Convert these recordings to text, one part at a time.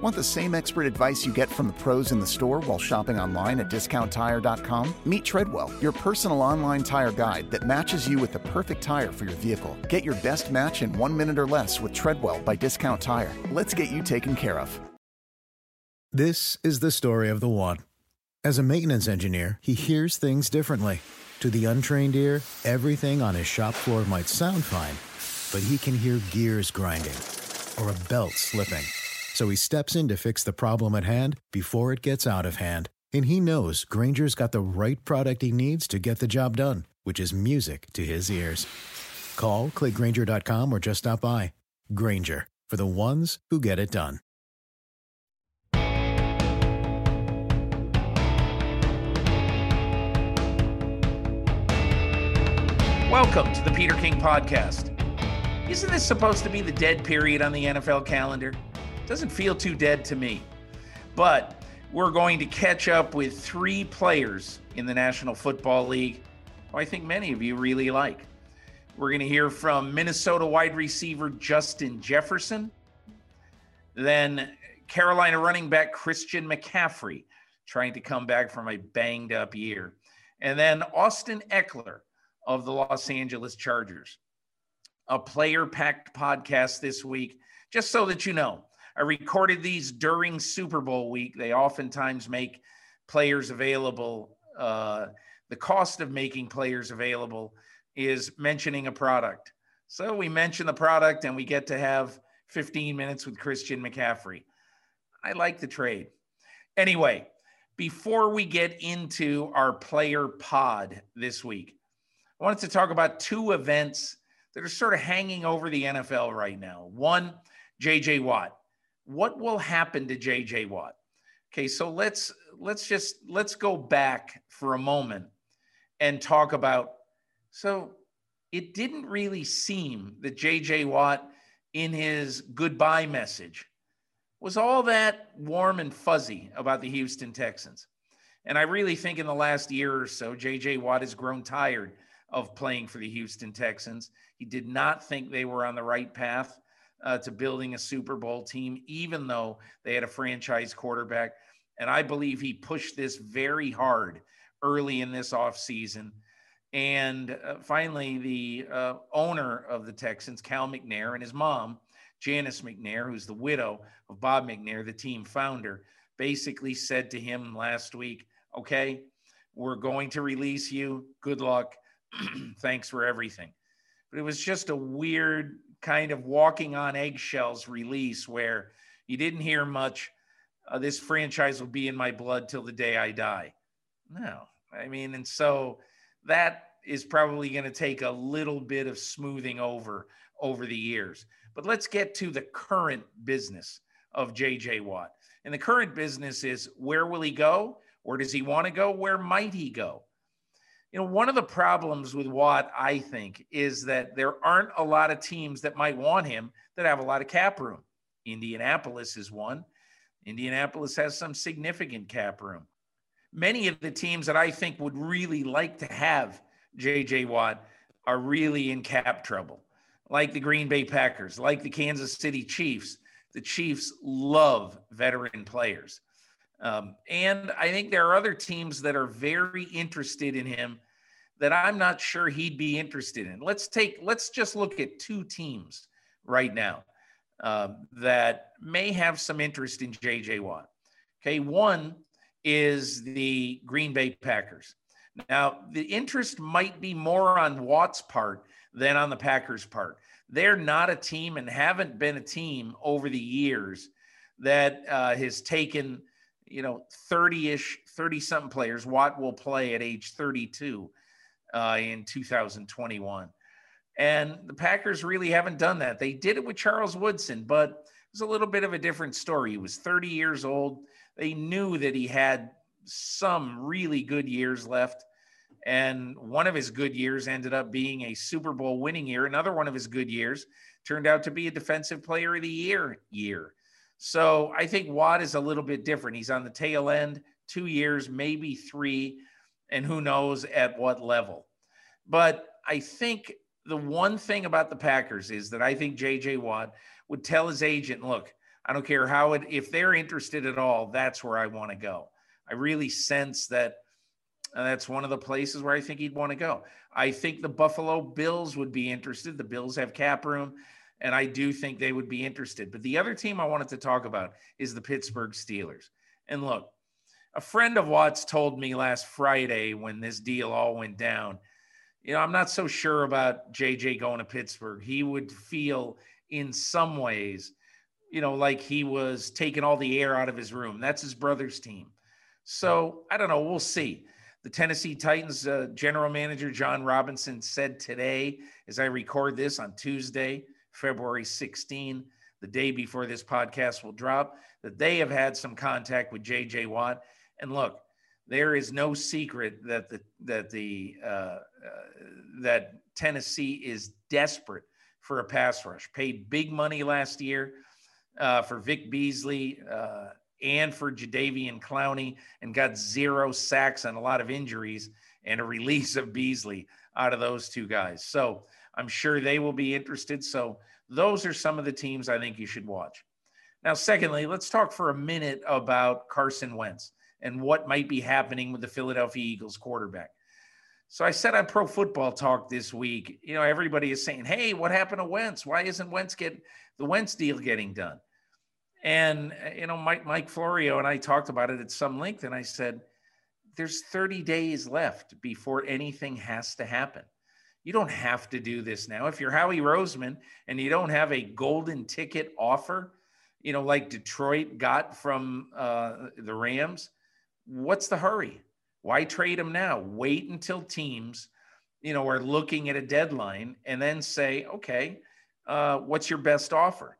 Want the same expert advice you get from the pros in the store while shopping online at discounttire.com? Meet Treadwell, your personal online tire guide that matches you with the perfect tire for your vehicle. Get your best match in one minute or less with Treadwell by Discount Tire. Let's get you taken care of. This is the story of the one. As a maintenance engineer, he hears things differently. To the untrained ear, everything on his shop floor might sound fine, but he can hear gears grinding or a belt slipping. So he steps in to fix the problem at hand before it gets out of hand. And he knows Grainger's got the right product he needs to get the job done, which is music to his ears. Call, clickgrainger.com, or just stop by. Grainger, for the ones who get it done. Welcome to the Peter King Podcast. Isn't this supposed to be the dead period on the NFL calendar? Doesn't feel too dead to me. But we're going to catch up with three players in the National Football League who I think many of you really like. We're going to hear from Minnesota wide receiver Justin Jefferson, then Carolina running back Christian McCaffrey, trying to come back from a banged up year, and then Austin Ekeler of the Los Angeles Chargers. A player packed podcast this week, just so that you know. I recorded these during Super Bowl week. They oftentimes make players available. Uh, the cost of making players available is mentioning a product. So we mention the product and we get to have 15 minutes with Christian McCaffrey. I like the trade. Anyway, before we get into our player pod this week, I wanted to talk about two events that are sort of hanging over the NFL right now. One, JJ Watt. What will happen to JJ Watt? Okay, so let's let's just let's go back for a moment and talk about so it didn't really seem that JJ Watt in his goodbye message was all that warm and fuzzy about the Houston Texans. And I really think in the last year or so, JJ Watt has grown tired of playing for the Houston Texans. He did not think they were on the right path uh, to building a Super Bowl team, even though they had a franchise quarterback. And I believe he pushed this very hard early in this offseason. And uh, finally, the uh, owner of the Texans, Cal McNair, and his mom, Janice McNair, who's the widow of Bob McNair, the team founder, basically said to him last week, Okay, we're going to release you. Good luck. Thanks for everything. But it was just a weird kind of walking on eggshells release where you didn't hear much. Uh, this franchise will be in my blood till the day I die. No, I mean, and so that is probably going to take a little bit of smoothing over over the years. But let's get to the current business of JJ Watt. And the current business is where will he go? Where does he want to go? Where might he go? You know, one of the problems with Watt, I think, is that there aren't a lot of teams that might want him that have a lot of cap room. Indianapolis is one. Indianapolis has some significant cap room. Many of the teams that I think would really like to have JJ Watt are really in cap trouble, like the Green Bay Packers, like the Kansas City Chiefs. The Chiefs love veteran players. Um, and I think there are other teams that are very interested in him that I'm not sure he'd be interested in. Let's take, let's just look at two teams right now uh, that may have some interest in JJ Watt. Okay. One is the Green Bay Packers. Now, the interest might be more on Watt's part than on the Packers' part. They're not a team and haven't been a team over the years that uh, has taken you know, 30 ish, 30 something players. Watt will play at age 32 uh, in 2021. And the Packers really haven't done that. They did it with Charles Woodson, but it was a little bit of a different story. He was 30 years old. They knew that he had some really good years left. And one of his good years ended up being a Super Bowl winning year. Another one of his good years turned out to be a defensive player of the year year. So I think Watt is a little bit different. He's on the tail end, two years, maybe three, and who knows at what level. But I think the one thing about the Packers is that I think JJ Watt would tell his agent, look, I don't care how it, if they're interested at all, that's where I want to go. I really sense that uh, that's one of the places where I think he'd want to go. I think the Buffalo Bills would be interested. The Bills have cap room, and I do think they would be interested. But the other team I wanted to talk about is the Pittsburgh Steelers. And look, a friend of Watts told me last Friday when this deal all went down, you know, I'm not so sure about JJ going to Pittsburgh. He would feel in some ways, you know, like he was taking all the air out of his room. That's his brother's team. So I don't know. We'll see. The Tennessee Titans uh, general manager Jon Robinson said today, as I record this on Tuesday, February 16, the day before this podcast will drop, that they have had some contact with JJ Watt. And look, there is no secret that the that the uh, uh, that Tennessee is desperate for a pass rush. Paid big money last year uh, for Vic Beasley uh, and for Jadeveon Clowney, and got zero sacks and a lot of injuries and a release of Beasley out of those two guys. So I'm sure they will be interested. So those are some of the teams I think you should watch. Now, secondly, let's talk for a minute about Carson Wentz and what might be happening with the Philadelphia Eagles quarterback. So I said on Pro Football Talk this week, you know, everybody is saying, "Hey, what happened to Wentz? Why isn't Wentz get the Wentz deal getting done?" And you know, Mike Mike Florio and I talked about it at some length, and I said, "There's 30 days left before anything has to happen. You don't have to do this now. If you're Howie Roseman and you don't have a golden ticket offer, you know, like Detroit got from uh, the Rams." what's the hurry? Why trade him now? Wait until teams, you know, are looking at a deadline and then say, okay, uh, what's your best offer?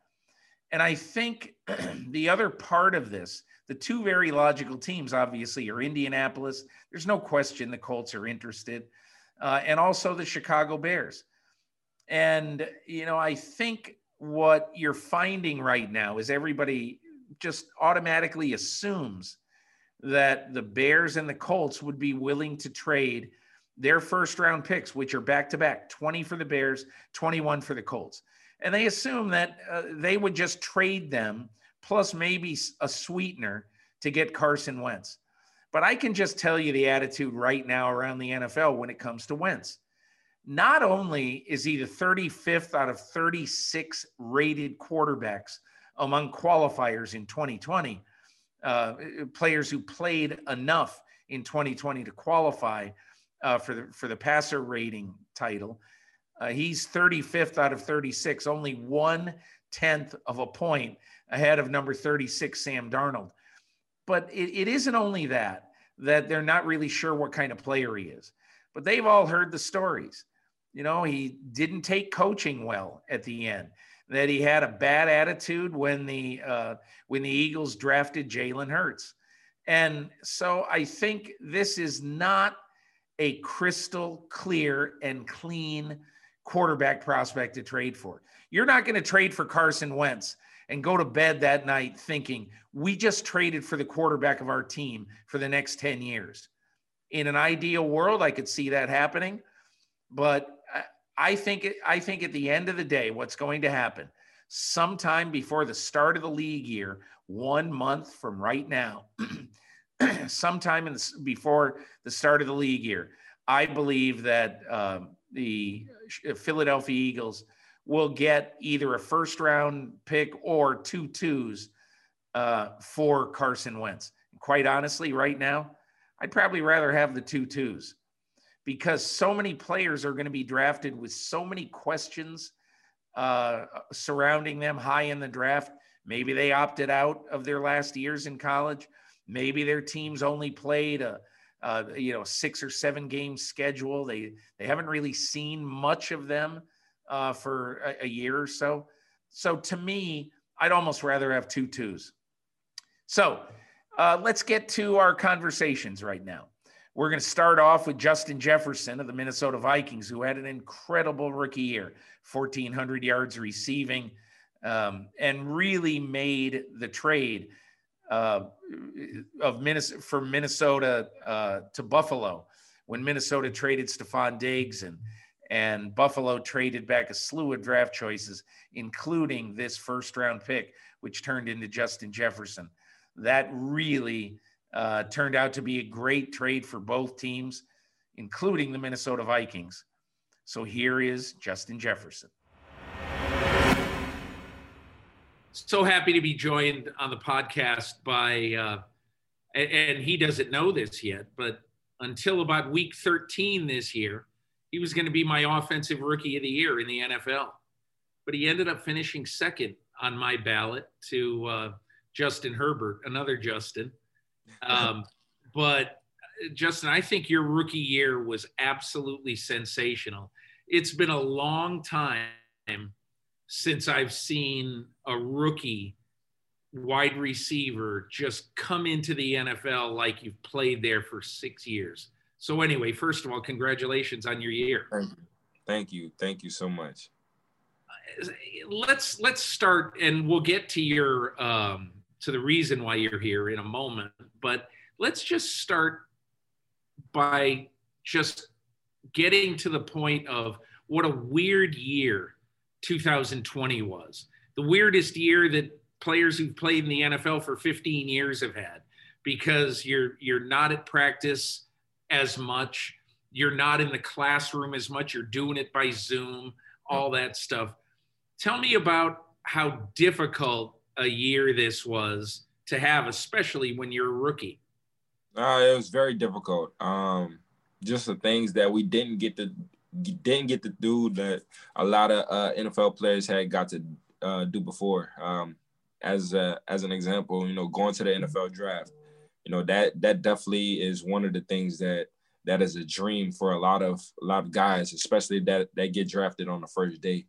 And I think the other part of this, the two very logical teams, obviously, are Indianapolis. There's no question the Colts are interested, uh, and also the Chicago Bears. And, you know, I think what you're finding right now is everybody just automatically assumes that the Bears and the Colts would be willing to trade their first round picks, which are back to back 20 for the Bears, 21 for the Colts. And they assume that uh, they would just trade them plus maybe a sweetener to get Carson Wentz. But I can just tell you the attitude right now around the NFL when it comes to Wentz. Not only is he the 35th out of 36 rated quarterbacks among qualifiers in 2020, uh, players who played enough in 2020 to qualify uh, for the for the passer rating title. Uh, he's 35th out of 36, only one tenth of a point ahead of number 36 Sam Darnold. But it, it isn't only that that they're not really sure what kind of player he is, but they've all heard the stories. You know, he didn't take coaching well at the end that he had a bad attitude when the uh, when the Eagles drafted Jalen Hurts, and so I think this is not a crystal clear and clean quarterback prospect to trade for. You're not going to trade for Carson Wentz and go to bed that night thinking we just traded for the quarterback of our team for the next 10 years. In an ideal world, I could see that happening, but I think I think at the end of the day, what's going to happen sometime before the start of the league year, one month from right now, sometime in the, before the start of the league year, I believe that um, the Philadelphia Eagles will get either a first round pick or two twos uh, for Carson Wentz. Quite honestly, right now, I'd probably rather have the two twos because so many players are going to be drafted with so many questions uh, surrounding them high in the draft. Maybe they opted out of their last years in college. Maybe their teams only played a, a you know six or seven game schedule. They they haven't really seen much of them uh, for a, a year or so. So to me, I'd almost rather have two twos. So uh, let's get to our conversations right now. We're going to start off with Justin Jefferson of the Minnesota Vikings, who had an incredible rookie year 1,400 yards receiving, um, and really made the trade uh, of Minnesota from Minnesota uh, to Buffalo when Minnesota traded Stefon Diggs and And Buffalo traded back a slew of draft choices, including this first round pick, which turned into Justin Jefferson. That really uh, turned out to be a great trade for both teams, including the Minnesota Vikings. So here is Justin Jefferson. So happy to be joined on the podcast by, uh, and he doesn't know this yet, but until about week 13 this year, he was going to be my offensive rookie of the year in the NFL. But he ended up finishing second on my ballot to uh, Justin Herbert, another Justin. Um, but Justin, I think your rookie year was absolutely sensational. It's been a long time since I've seen a rookie wide receiver just come into the NFL like you've played there for six years. So anyway, first of all, congratulations on your year. Thank you. Thank you. Thank you so much. Let's let's start and we'll get to your um, to the reason why you're here in a moment, but let's just start by just getting to the point of what a weird year 2020 was. The weirdest year that players who've played in the NFL for 15 years have had because you're you're not at practice as much, you're not in the classroom as much, you're doing it by Zoom, all that stuff. Tell me about how difficult a year this was to have, especially when you're a rookie. Uh, it was very difficult. Um, just the things that we didn't get to didn't get to do that a lot of uh, NFL players had got to uh, do before. Um, as a, as an example, you know, going to the NFL draft, you know that that definitely is one of the things that that is a dream for a lot of a lot of guys, especially that that get drafted on the first day.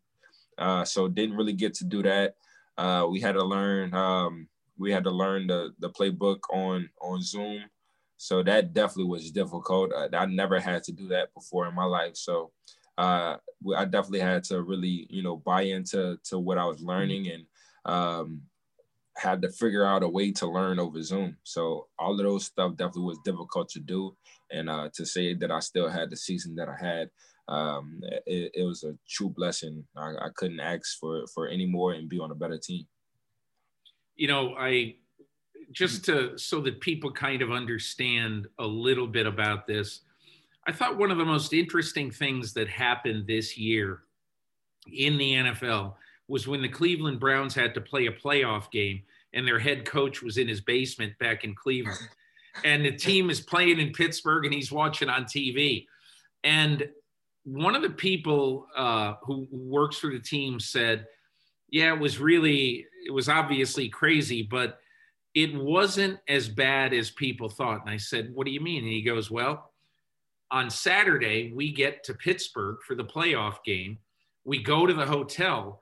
Uh, so didn't really get to do that. Uh, we had to learn um, we had to learn the the playbook on on Zoom. So that definitely was difficult. I, I never had to do that before in my life. So uh, I definitely had to really, you know, buy into to what I was learning and um, had to figure out a way to learn over Zoom. So all of those stuff definitely was difficult to do. And uh, to say that I still had the season that I had, um, it, it, was a true blessing. I, I couldn't ask for for any more and be on a better team. You know, I just to so that people kind of understand a little bit about this. I thought one of the most interesting things that happened this year in the NFL was when the Cleveland Browns had to play a playoff game and their head coach was in his basement back in Cleveland. And the team is playing in Pittsburgh and he's watching on TV. And one of the people uh, who works for the team said, Yeah, it was really, it was obviously crazy, but it wasn't as bad as people thought. And I said, What do you mean? And he goes, Well, on Saturday, we get to Pittsburgh for the playoff game. We go to the hotel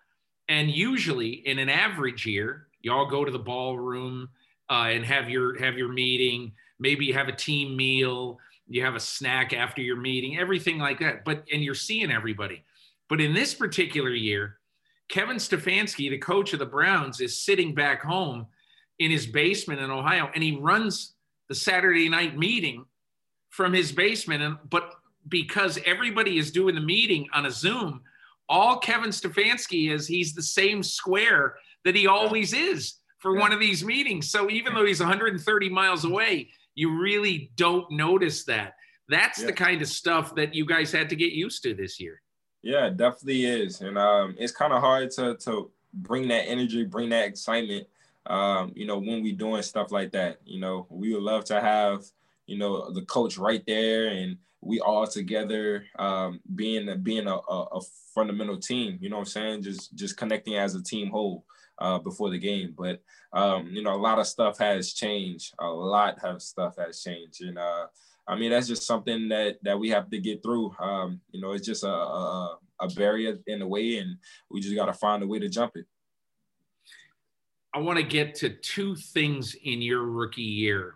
and usually in an average year, y'all go to the ballroom uh, and have your have your meeting. Maybe you have a team meal, you have a snack after your meeting, everything like that. But and you're seeing everybody. But in this particular year, Kevin Stefanski, the coach of the Browns, is sitting back home in his basement in Ohio, and he runs the Saturday night meeting from his basement. And but because everybody is doing the meeting on a Zoom, all Kevin Stefanski is, he's the same square that he always is for one of these meetings. So even though he's 130 miles away, you really don't notice that. That's yeah. the kind of stuff that you guys had to get used to this year. Yeah, definitely is. And um, it's kind of hard to, to bring that energy, bring that excitement, um, you know, when we doing stuff like that. You know, we would love to have, you know, the coach right there and we all together um, being being a, a, a, fundamental team. You know what I'm saying? Just just connecting as a team whole uh, before the game. But um, you know, a lot of stuff has changed. A lot of stuff has changed, and uh, I mean that's just something that that we have to get through. Um, you know, it's just a, a, a barrier in the way, and we just got to find a way to jump it. I want to get to two things in your rookie year.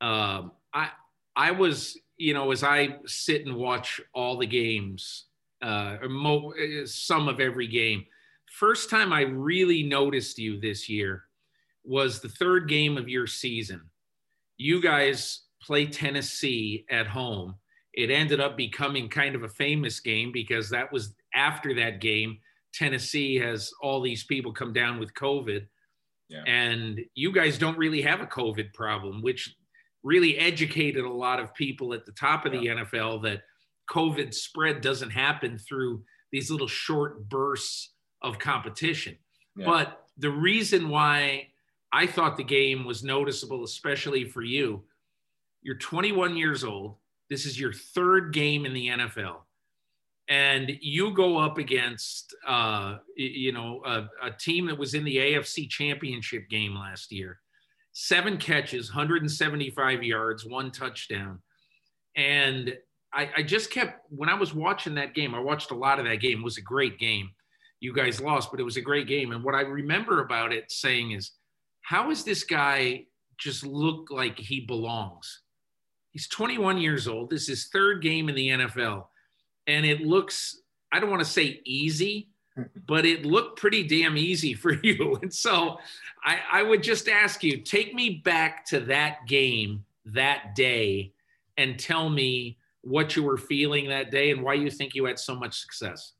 Um, I I was you know, as I sit and watch all the games, uh, or mo- some of every game, first time I really noticed you this year was the third game of your season. You guys play Tennessee at home, It ended up becoming kind of a famous game because that was after that game. Tennessee has all these people come down with COVID. Yeah. And you guys don't really have a COVID problem, which really educated a lot of people at the top of yeah. the NFL that COVID spread doesn't happen through these little short bursts of competition. Yeah. But the reason why I thought the game was noticeable, especially for you, you're 21 years old. This is your third game in the NFL. And you go up against, uh, you know, a, a team that was in the AFC Championship game last year. Seven catches, 175 yards, one touchdown. And I, I, just kept when I was watching that game, I watched a lot of that game. It was a great game. You guys lost, but it was a great game. And what I remember about it saying is, how is this guy just look like he belongs? He's 21 years old. This is his third game in the NFL. And it looks, I don't want to say easy, but it looked pretty damn easy for you. And so I, I would just ask you, take me back to that game that day and tell me what you were feeling that day and why you think you had so much success.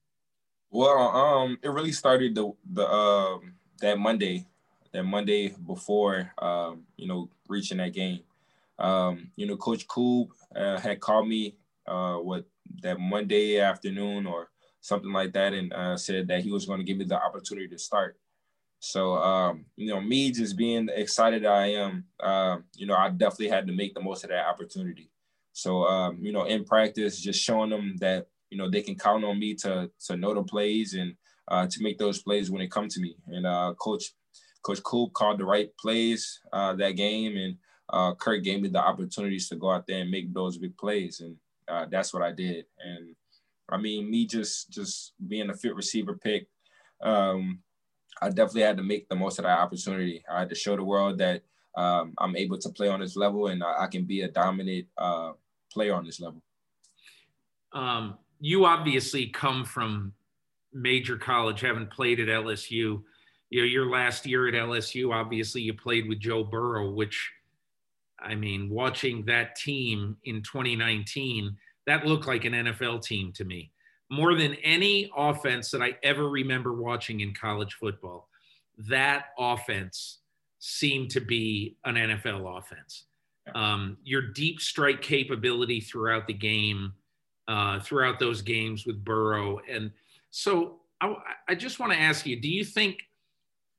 Well, um, it really started the the um that Monday, that Monday before um, you know, reaching that game. Um, you know, Coach Koob uh, had called me uh what that Monday afternoon or something like that, and uh, said that he was going to give me the opportunity to start. So, um, you know, me just being excited I am, uh, you know, I definitely had to make the most of that opportunity. So, um, you know, in practice, just showing them that, you know, they can count on me to, to know the plays and uh, to make those plays when it come to me. And uh, Coach Coach Koob called the right plays uh, that game, and uh, Kurt gave me the opportunities to go out there and make those big plays, and uh, that's what I did. And I mean, me just just being a fit receiver pick, um, I definitely had to make the most of that opportunity. I had to show the world that um, I'm able to play on this level and I, I can be a dominant uh, player on this level. Um, you obviously come from major college, having played at LSU. You know, your last year at LSU, obviously you played with Joe Burrow, which I mean, watching that team in 2019, that looked like an NFL team to me. More than any offense that I ever remember watching in college football, that offense seemed to be an NFL offense. Um, your deep strike capability throughout the game, uh, throughout those games with Burrow. And so I, I just want to ask you do you think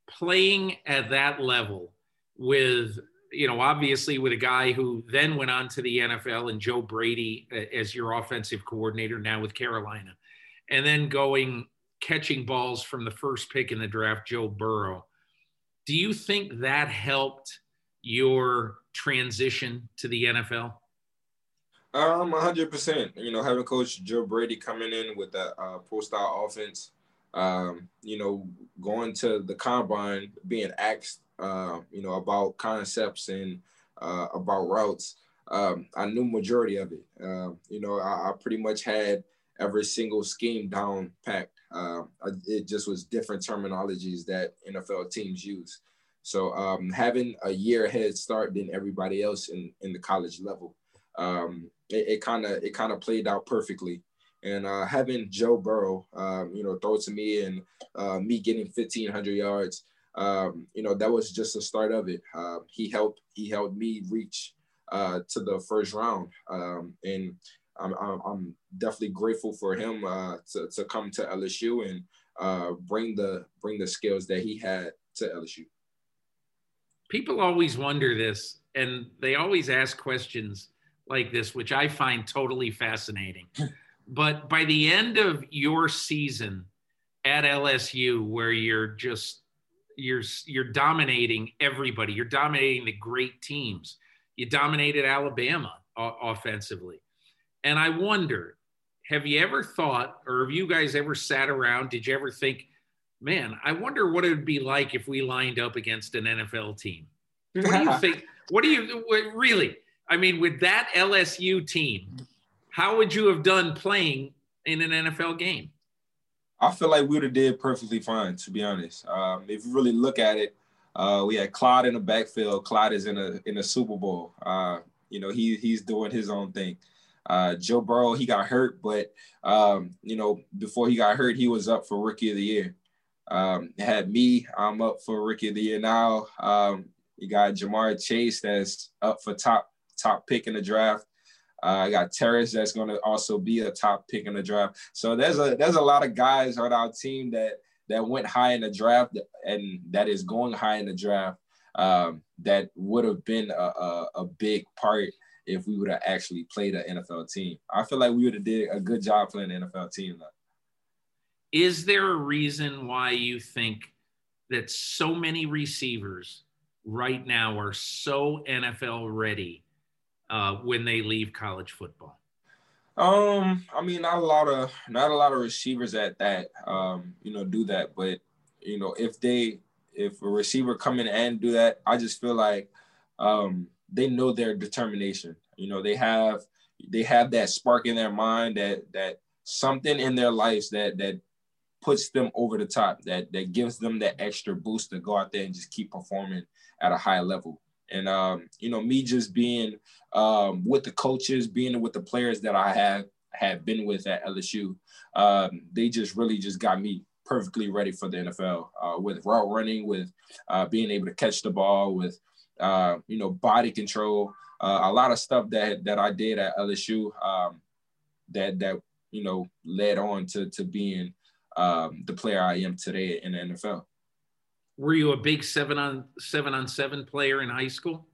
playing at that level with, you know, obviously with a guy who then went on to the NFL and Joe Brady uh, as your offensive coordinator now with Carolina, and then going catching balls from the first pick in the draft, Joe Burrow do you think that helped your transition to the NFL? Um, hundred percent. You know, having Coach Joe Brady coming in with that uh, pro style offense, um, you know, going to the combine, being asked, uh, you know, about concepts and uh, about routes. Um, I knew majority of it. Uh, you know, I, I, pretty much had every single scheme down packed. Uh, it just was different terminologies that NFL teams use. So um, having a year head start than everybody else in, in the college level, um, it kind of it kind of played out perfectly. And uh, having Joe Burrow, um, you know, throw to me and uh, me getting 1,500 yards, um, you know, that was just the start of it. Uh, he helped he helped me reach uh, to the first round, um, and I'm, I'm, definitely grateful for him uh, to, to come to LSU and uh, bring the bring the skills that he had to LSU. People always wonder this, and they always ask questions like this, which I find totally fascinating. but by the end of your season at LSU, where you're just you're you're dominating everybody, you're dominating the great teams. You dominated Alabama offensively and I wonder, have you ever thought, or have you guys ever sat around? Did you ever think, man, I wonder what it would be like if we lined up against an NFL team? What do you think? What do you really? I mean, with that LSU team, how would you have done playing in an NFL game? I feel like we would have did perfectly fine, to be honest. Um, if you really look at it, uh, we had Clyde in the backfield. Clyde is in a in a Super Bowl. Uh, you know, he he's doing his own thing. Uh, Joe Burrow, he got hurt, but um, you know, before he got hurt, he was up for rookie of the year. Um, had me, I'm up for rookie of the year now. Um, you got Ja'Marr Chase that's up for top top pick in the draft. Uh, I got Terrace that's going to also be a top pick in the draft. So there's a there's a lot of guys on our team that that went high in the draft and that is going high in the draft um, that would have been a, a, a, big part if we would have actually played an NFL team. I feel like we would have did a good job playing an NFL team. Though. Is there a reason why you think that so many receivers right now are so NFL ready uh, when they leave college football? Um, I mean, not a lot of not a lot of receivers at that, um, you know, do that. But you know, if they if a receiver come in and do that, I just feel like um, they know their determination. You know, they have they have that spark in their mind that that something in their lives that that puts them over the top, that that gives them that extra boost to go out there and just keep performing at a high level. And um, you know, me just being um, with the coaches, being with the players that I have have been with at LSU, um, they just really just got me perfectly ready for the NFL uh, with route running, with uh, being able to catch the ball, with uh, you know body control, uh, a lot of stuff that that I did at LSU um, that that you know led on to to being um, the player I am today in the NFL. Were you a big seven on seven on seven player in high school?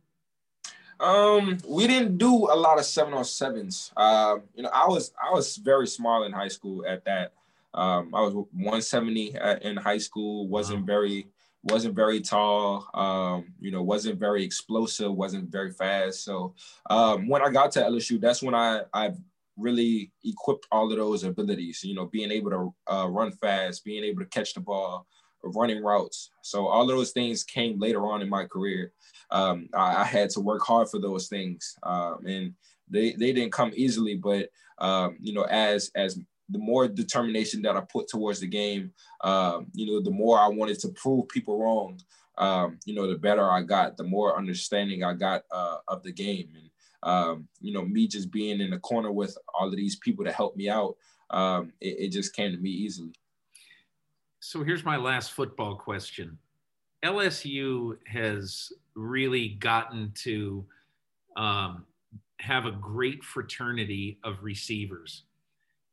Um, we didn't do a lot of seven on sevens. Uh, you know, I was I was very small in high school at that. Um, I was 170 in high school. wasn't wow. very wasn't very tall. Um, you know, wasn't very explosive. wasn't very fast. So um, when I got to LSU, that's when I I really equipped all of those abilities. You know, being able to uh, run fast, being able to catch the ball, running routes. So all of those things came later on in my career. Um, I, I, had to work hard for those things, um, and they they didn't come easily. But um, you know, as as the more determination that I put towards the game, um, you know, the more I wanted to prove people wrong. Um, you know, the better I got, the more understanding I got uh, of the game, and um, you know, me just being in the corner with all of these people to help me out, it, it just came to me easily. So here's my last football question. LSU has really gotten to um, have a great fraternity of receivers.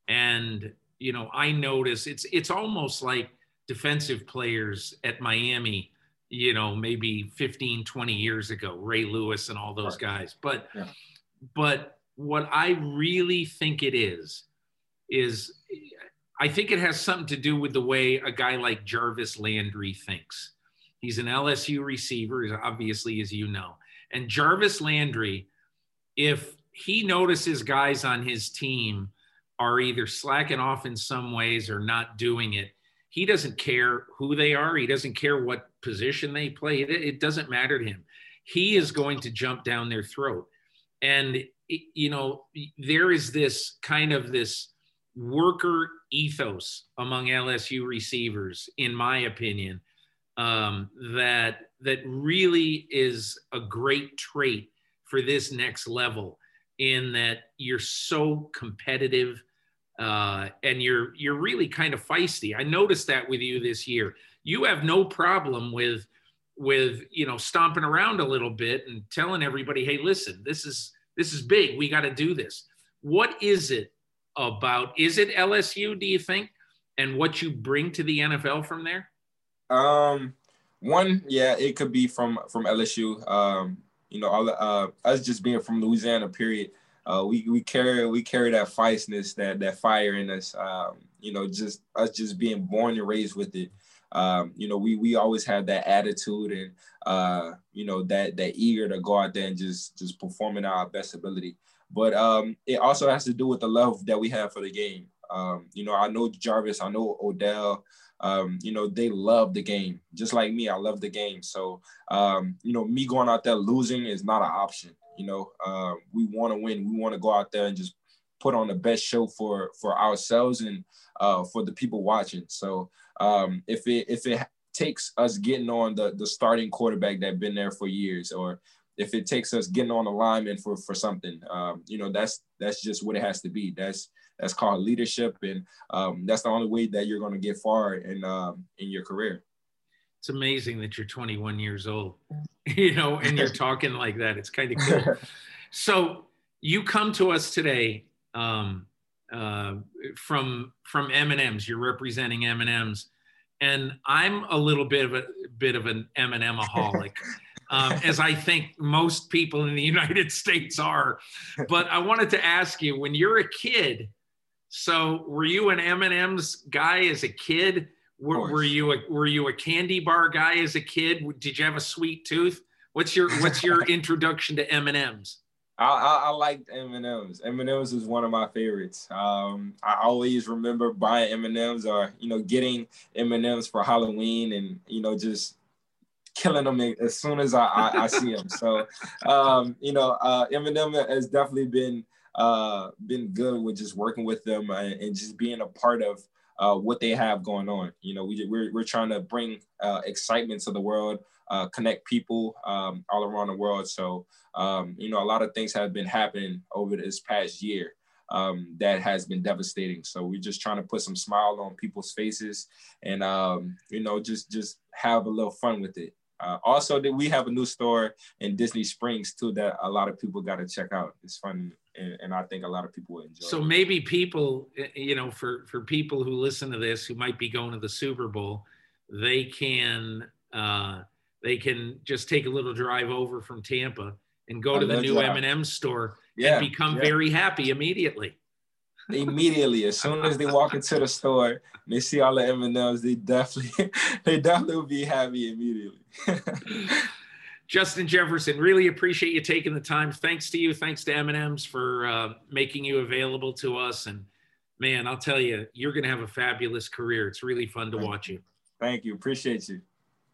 And, you know, I notice it's it's almost like defensive players at Miami, you know, maybe 15, 20 years ago, Ray Lewis and all those guys. But yeah. but what I really think it is, is I think it has something to do with the way a guy like Jarvis Landry thinks. He's an LSU receiver, obviously, as you know. And Jarvis Landry, if he notices guys on his team are either slacking off in some ways or not doing it, he doesn't care who they are. He doesn't care what position they play. It, it doesn't matter to him. He is going to jump down their throat. And, you know, there is this kind of this worker ethos among LSU receivers, in my opinion, um, that that really is a great trait for this next level. In that you're so competitive uh, and you're you're really kind of feisty. I noticed that with you this year. You have no problem with with you know stomping around a little bit and telling everybody, "Hey, listen, this is this is big. We got to do this." What is it about is it LSU, do you think? And what you bring to the NFL from there? Um one, yeah, it could be from from LSU. Um, you know, all uh us just being from Louisiana, period. Uh, we we carry we carry that feistiness, that that fire in us. Um, you know, just us just being born and raised with it. Um, you know, we we always have that attitude and uh, you know that that eager to go out there and just just performing our best ability. But um, it also has to do with the love that we have for the game. Um, you know, I know Jarvis, I know Odell. Um, you know, they love the game, just like me. I love the game. So, um, you know, me going out there losing is not an option. You know, uh, we want to win. We want to go out there and just put on the best show for for ourselves and uh, for the people watching. So, um, if it if it takes us getting on the the starting quarterback that been there for years, or if it takes us getting on the alignment for for something, um, you know, that's that's just what it has to be. That's that's called leadership, and um, that's the only way that you're going to get far in um, in your career. It's amazing that you're 21 years old, you know, and you're talking like that. It's kind of cool. so you come to us today um, uh, from from M&M's. You're representing M&M's, and I'm a little bit of a bit of an M&M aholic. um, as I think most people in the United States are. But I wanted to ask you, when you're a kid, so were you an M&M's guy as a kid? Were, were, you a were you a candy bar guy as a kid? Did you have a sweet tooth? What's your what's your introduction to M&M's? I, I, I liked M&M's. M&M's was one of my favorites. Um, I always remember buying M&M's or you know getting M&M's for Halloween and you know just killing them as soon as I, I, I see them. So um, you know uh, M&M has definitely been uh, been good with just working with them and, and just being a part of uh, what they have going on. You know, we, we're, we're trying to bring uh, excitement to the world, uh, connect people um, all around the world. So, um, you know, a lot of things have been happening over this past year um, that has been devastating. So we're just trying to put some smile on people's faces and, um, you know, just, just have a little fun with it. Uh, also, that we have a new store in Disney Springs too that a lot of people got to check out. It's fun, and, and, I think a lot of people will enjoy. So it. maybe people, you know, for for people who listen to this who might be going to the Super Bowl, they can uh, they can just take a little drive over from Tampa and go I to the new M&M store yeah, and become yeah. very happy immediately immediately as soon as they walk into the store they see all the m&ms they definitely they definitely will be happy immediately. Justin jefferson really appreciate you taking the time. Thanks to you thanks to m&ms for uh, making you available to us. And man i'll tell you you're going to have a fabulous career. It's really fun to watch you. Thank you. Appreciate you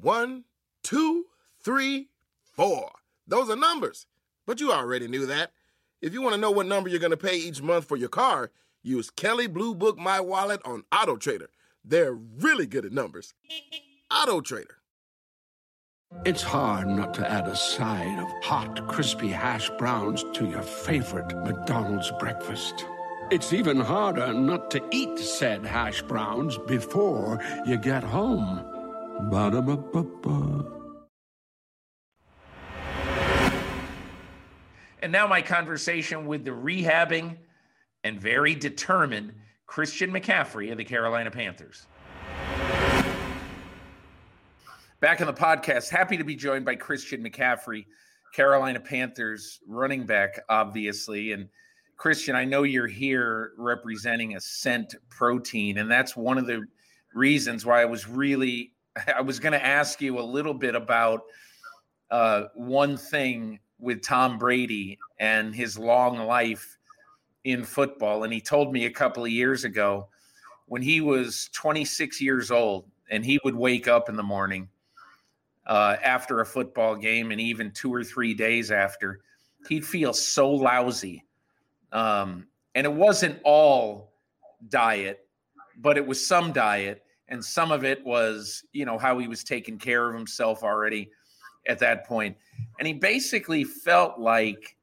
One, two, three, four. Those are numbers. But you already knew that. If you want to know what number you're going to pay each month for your car, use Kelley Blue Book My Wallet on Auto Trader. They're really good at numbers. Auto Trader. It's hard not to add a side of hot, crispy hash browns to your favorite McDonald's breakfast. It's even harder not to eat said hash browns before you get home. Ba-da-ba-ba-ba. And now my conversation with the rehabbing and very determined Christian McCaffrey of the Carolina Panthers. Back in the podcast, happy to be joined by Christian McCaffrey, Carolina Panthers running back, obviously. And Christian, I know you're here representing Ascent Protein, and that's one of the reasons why I was really I was going to ask you a little bit about uh, one thing with Tom Brady and his long life in football. And he told me a couple of years ago when he was 26 years old and he would wake up in the morning uh, after a football game and even two or three days after, he'd feel so lousy. Um, and it wasn't all diet, but it was some diet and some of it was you know how he was taking care of himself already at that point. And he basically felt like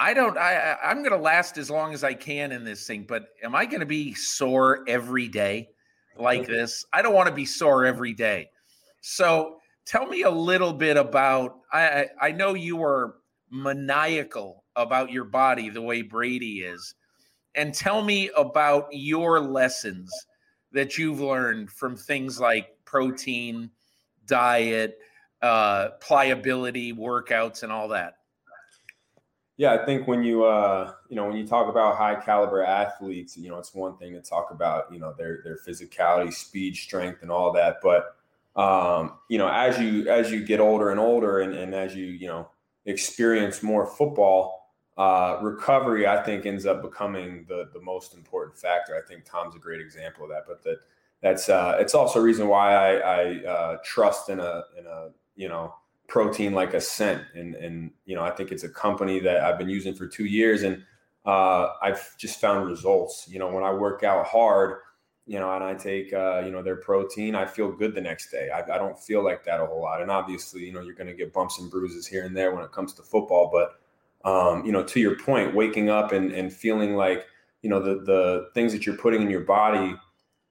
i don't i i'm going to last as long as i can in this thing but am i going to be sore every day like this? I don't want to be sore every day. So tell me a little bit about i i know you were maniacal about your body the way brady is and tell me about your lessons that you've learned from things like protein, diet, uh, pliability, workouts, and all that? Yeah, I think when you uh, you know when you talk about high caliber athletes, you know it's one thing to talk about you know their their physicality, speed, strength, and all that, but um, you know, as you as you get older and older, and, and as you you know experience more football, uh, recovery I think ends up becoming the the most important factor. I think Tom's a great example of that. But that that's uh, it's also a reason why I, I uh, trust in a in a you know protein like Ascent, and and you know I think it's a company that I've been using for two years, and uh, I've just found results. You know, when I work out hard you know, and I take, uh, you know, their protein, I feel good the next day. I, I, don't feel like that a whole lot. And obviously, you know, you're going to get bumps and bruises here and there when it comes to football. But, um, you know, to your point, waking up and, and feeling like, you know, the, the things that you're putting in your body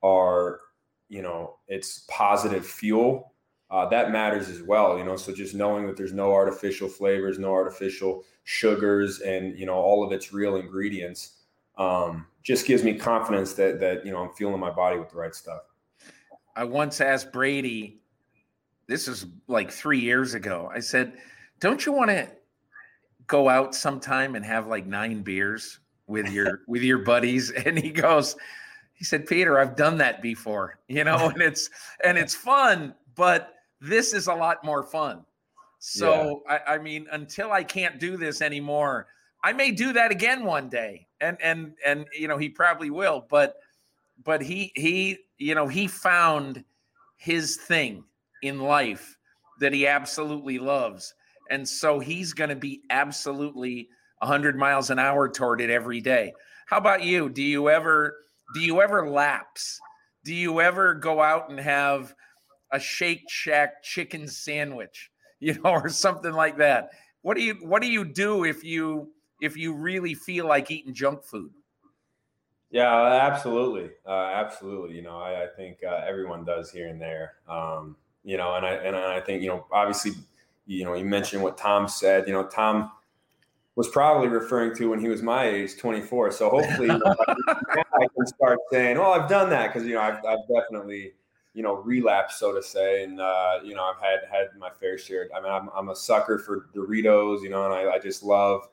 are, you know, it's positive fuel. Uh, that matters as well, you know. So just knowing that there's no artificial flavors, no artificial sugars, and you know all of its real ingredients, um, just gives me confidence that that you know I'm fueling my body with the right stuff. I once asked Brady, this is like three years ago. I said, "Don't you want to go out sometime and have like nine beers with your with your buddies?" And he goes, he said, "Peter, I've done that before, you know, and it's and it's fun, but this is a lot more fun." So yeah. I, I mean, until I can't do this anymore, I may do that again one day and and and you know he probably will but but he he you know he found his thing in life that he absolutely loves and so he's going to be absolutely 100 miles an hour toward it every day how about you do you ever do you ever lapse do you ever go out and have a shake shack chicken sandwich you know or something like that what do you what do you do if you if you really feel like eating junk food. Yeah, absolutely, uh, absolutely. You know, I, I think uh, everyone does here and there. Um, you know, and I and I think you know, obviously, you know, you mentioned what Tom said. You know, Tom was probably referring to when he was my age, 24. So hopefully, I can start saying, "Oh, I've done that," because you know, I've, I've definitely you know relapsed, so to say, and uh, you know, I've had had my fair share. I mean, I'm, I'm a sucker for Doritos, you know, and I, I just love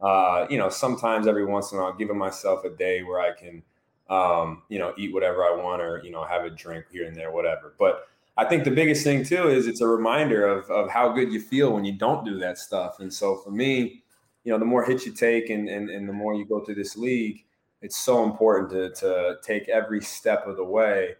uh, you know, sometimes every once in a while, giving myself a day where I can, um, you know, eat whatever I want or, you know, have a drink here and there, whatever. But I think the biggest thing too is it's a reminder of, of how good you feel when you don't do that stuff. And so for me, you know, the more hits you take and, and, and the more you go through this league, it's so important to, to take every step of the way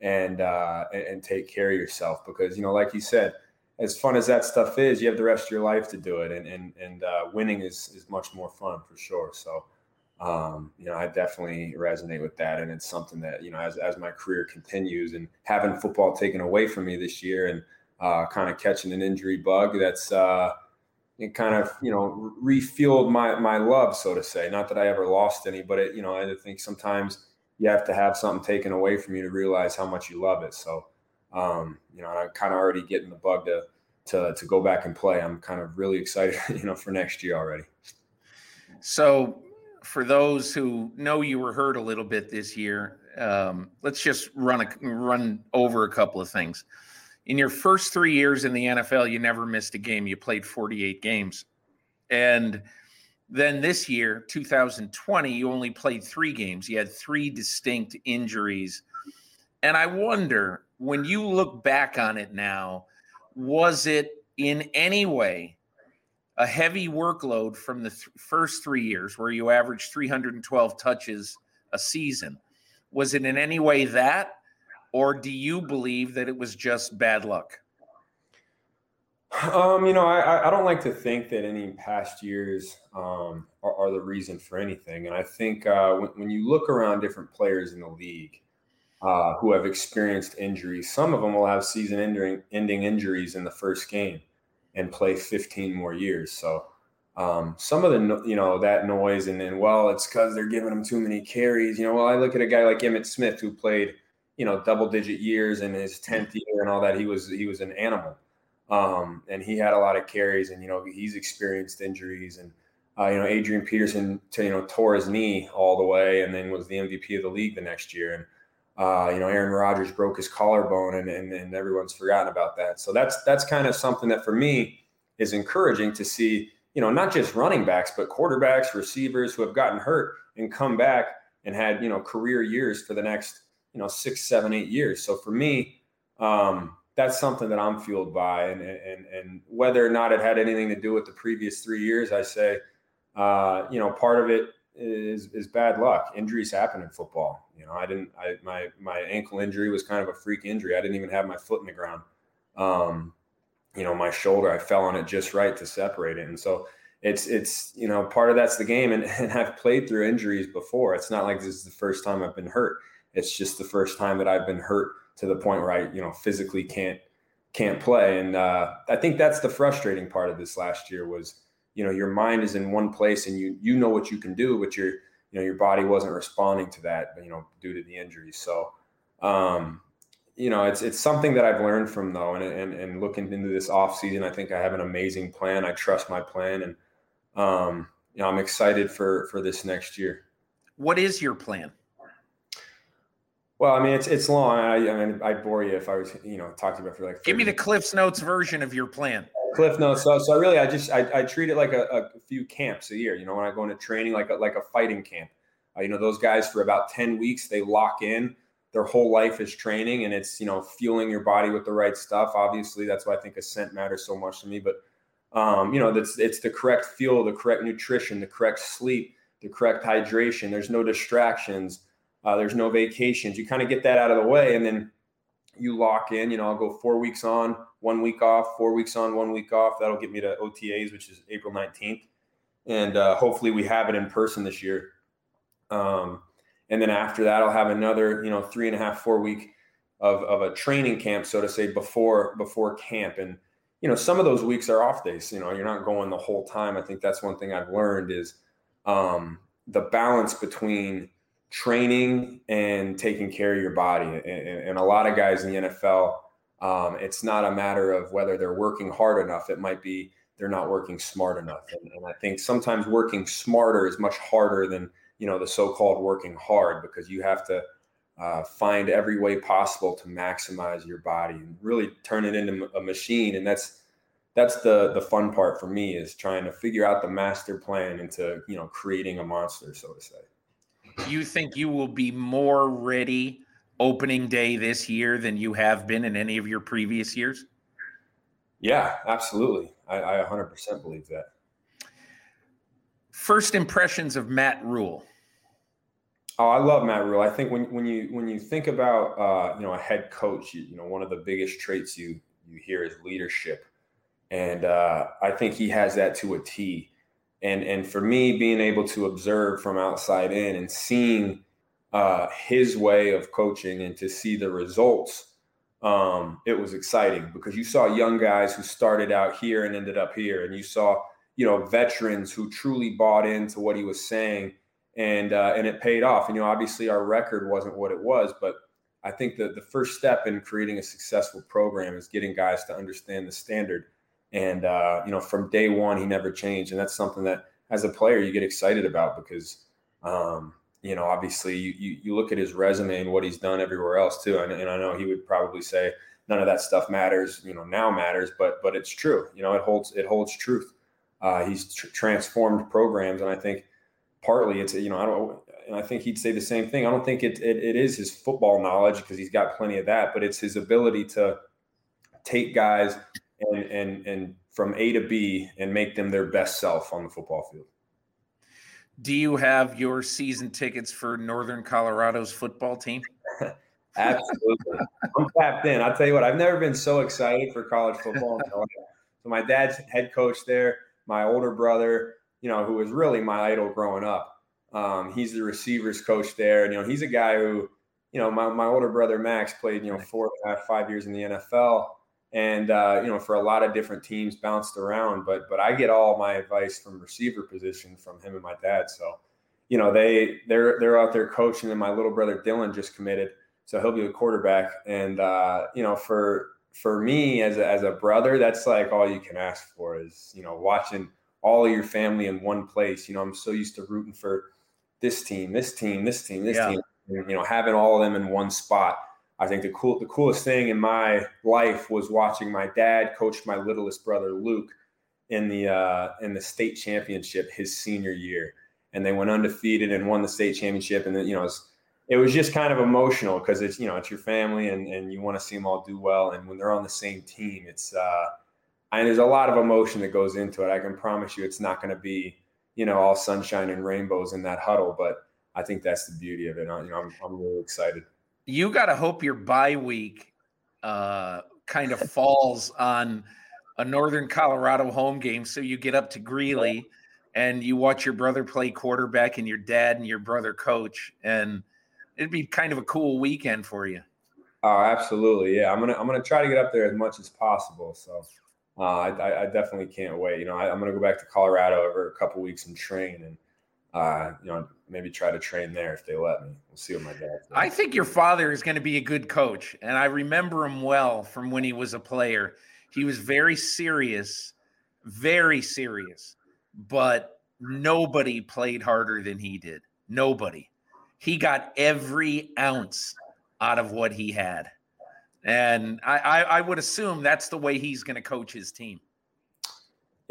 and, uh, and, take care of yourself because, you know, like you said, as fun as that stuff is, you have the rest of your life to do it, and and and uh, winning is is much more fun for sure. So, um, you know, I definitely resonate with that, and it's something that you know, as as my career continues, and having football taken away from me this year, and uh, kind of catching an injury bug, that's uh, it kind of you know refueled my my love, so to say. Not that I ever lost any, but it you know I think sometimes you have to have something taken away from you to realize how much you love it. So um, you know, I'm kind of already getting the bug to to to go back and play. I'm kind of really excited, you know, for next year already. So, for those who know you were hurt a little bit this year, um, let's just run a, run over a couple of things. In your first three years in the NFL, you never missed a game. You played 48 games, and then this year, 2020, you only played three games. You had three distinct injuries, and I wonder when you look back on it now, was it in any way a heavy workload from the th- first three years where you averaged 312 touches a season? Was it in any way that, or do you believe that it was just bad luck? Um, you know, I, I don't like to think that any past years um, are, are, the reason for anything. And I think uh, when, when you look around different players in the league, uh, who have experienced injuries. Some of them will have season ending, ending injuries in the first game and play 15 more years. So um, some of the you know that noise and then well it's because they're giving them too many carries. You know, well I look at a guy like Emmitt Smith who played you know double digit years in his 10th year and all that. He was he was an animal. Um, and he had a lot of carries and you know he's experienced injuries and uh, you know Adrian Peterson to, you know tore his knee all the way and then was the MVP of the league the next year and uh, you know, Aaron Rodgers broke his collarbone, and, and and everyone's forgotten about that. So that's that's kind of something that for me is encouraging to see. You know, not just running backs, but quarterbacks, receivers who have gotten hurt and come back and had you know career years for the next you know six, seven, eight years. So for me, um, that's something that I'm fueled by. And, and, and whether or not it had anything to do with the previous three years, I say, uh, you know, part of it is, is bad luck. Injuries happen in football. You know, I didn't, I, my, my ankle injury was kind of a freak injury. I didn't even have my foot in the ground. Um, you know, my shoulder, I fell on it just right to separate it. And so it's, it's, you know, part of that's the game. And, and I've played through injuries before. It's not like this is the first time I've been hurt. It's just the first time that I've been hurt to the point where I, you know, physically can't can't play. And uh, I think that's the frustrating part of this last year was, you know, your mind is in one place and you you know what you can do, but your you know your body wasn't responding to that, you know, due to the injuries. So, um, you know, it's it's something that I've learned from though, and and and looking into this off season, I think I have an amazing plan. I trust my plan, and um, you know, I'm excited for for this next year. What is your plan? Well, I mean, it's it's long. I, I mean, I'd bore you if I was, you know, talking about for like. 30. Give me the Cliff's Notes version of your plan. Cliff Notes. So, so I really, I just I, I treat it like a, a, few camps a year. You know, when I go into training, like a, like a fighting camp. Uh, you know, those guys for about ten weeks they lock in. Their whole life is training, and it's you know fueling your body with the right stuff. Obviously, that's why I think ascent matters so much to me. But um, you know, that's it's the correct fuel, the correct nutrition, the correct sleep, the correct hydration. There's no distractions uh, there's no vacations. You kind of get that out of the way, and then you lock in. You know, I'll go four weeks on, one week off, four weeks on, one week off. That'll get me to OTAs, which is April 19th, and uh, hopefully we have it in person this year. Um, and then after that, I'll have another, you know, three and a half, four week of, of a training camp, so to say, before before camp. And you know, some of those weeks are off days. You know, you're not going the whole time. I think that's one thing I've learned is um, the balance between training and taking care of your body. And, and a lot of guys in the NFL, um, it's not a matter of whether they're working hard enough. It might be they're not working smart enough. And, and I think sometimes working smarter is much harder than you know the so-called working hard because you have to uh, find every way possible to maximize your body and really turn it into a machine. And that's that's the the fun part for me is trying to figure out the master plan into you know creating a monster, so to say you think you will be more ready opening day this year than you have been in any of your previous years? Yeah, absolutely. I, I 100% believe that. First impressions of Matt Rhule. Oh, I love Matt Rhule. I think when when you when you think about uh, you know a head coach, you, you, know one of the biggest traits you you hear is leadership, and uh, I think he has that to a T and and for me being able to observe from outside in and seeing uh, his way of coaching and to see the results um, it was exciting because you saw young guys who started out here and ended up here. And you saw you know veterans who truly bought into what he was saying and uh, and it paid off. And you know obviously our record wasn't what it was but i think that the first step in creating a successful program is getting guys to understand the standard and uh, you know, from day one, he never changed, and that's something that, as a player, you get excited about because, um, you know, obviously, you, you, you look at his resume and what he's done everywhere else too, and, and I know he would probably say none of that stuff matters, you know, now matters, but but it's true. You know, it holds it holds truth. Uh, he's tr- transformed programs, and I think partly it's you know I don't and I think he'd say the same thing. I don't think it it, it is his football knowledge because he's got plenty of that, but it's his ability to take guys and and and from A to B and make them their best self on the football field. Do you have your season tickets for Northern Colorado's football team? Absolutely. I'm tapped in. I'll tell you what, I've never been so excited for college football. so my dad's head coach there, my older brother, you know, who was really my idol growing up. Um, he's the receivers coach there. And, you know, he's a guy who, you know, my, my older brother Max played, you know, four, five, five years in the NFL and uh, you know for a lot of different teams bounced around but but i get all my advice from receiver position from him and my dad. So you know they they're they're out there coaching and my little brother dylan just committed so he'll be the quarterback. And uh, you know for for me as a, as a brother that's like all you can ask for is you know watching all of your family in one place. You know i'm so used to rooting for this team this team this team this yeah. team. You know having all of them in one spot I think the cool the coolest thing in my life was watching my dad coach my littlest brother Luke in the uh, in the state championship his senior year, and they went undefeated and won the state championship. And then you know, was, it was just kind of emotional because it's you know it's your family and and you want to see them all do well, and when they're on the same team, it's uh, and there's a lot of emotion that goes into it. I can promise you, it's not going to be you know all sunshine and rainbows in that huddle, but I think that's the beauty of it. I, you know, I'm I'm really excited. You got to hope your bye week uh, kind of falls on a Northern Colorado home game, so you get up to Greeley and you watch your brother play quarterback and your dad and your brother coach, and it'd be kind of a cool weekend for you. Oh, absolutely, yeah. I'm gonna I'm gonna try to get up there as much as possible. So uh, I, I, definitely can't wait. You know, I, am gonna go back to Colorado over a couple weeks and train, and uh, you know, maybe try to train there if they let me. We'll see what my dad. Does. I think your father is going to be a good coach, and I remember him well from when he was a player. He was very serious, very serious, but nobody played harder than he did. Nobody. He got every ounce out of what he had. And I, I, I would assume that's the way he's going to coach his team.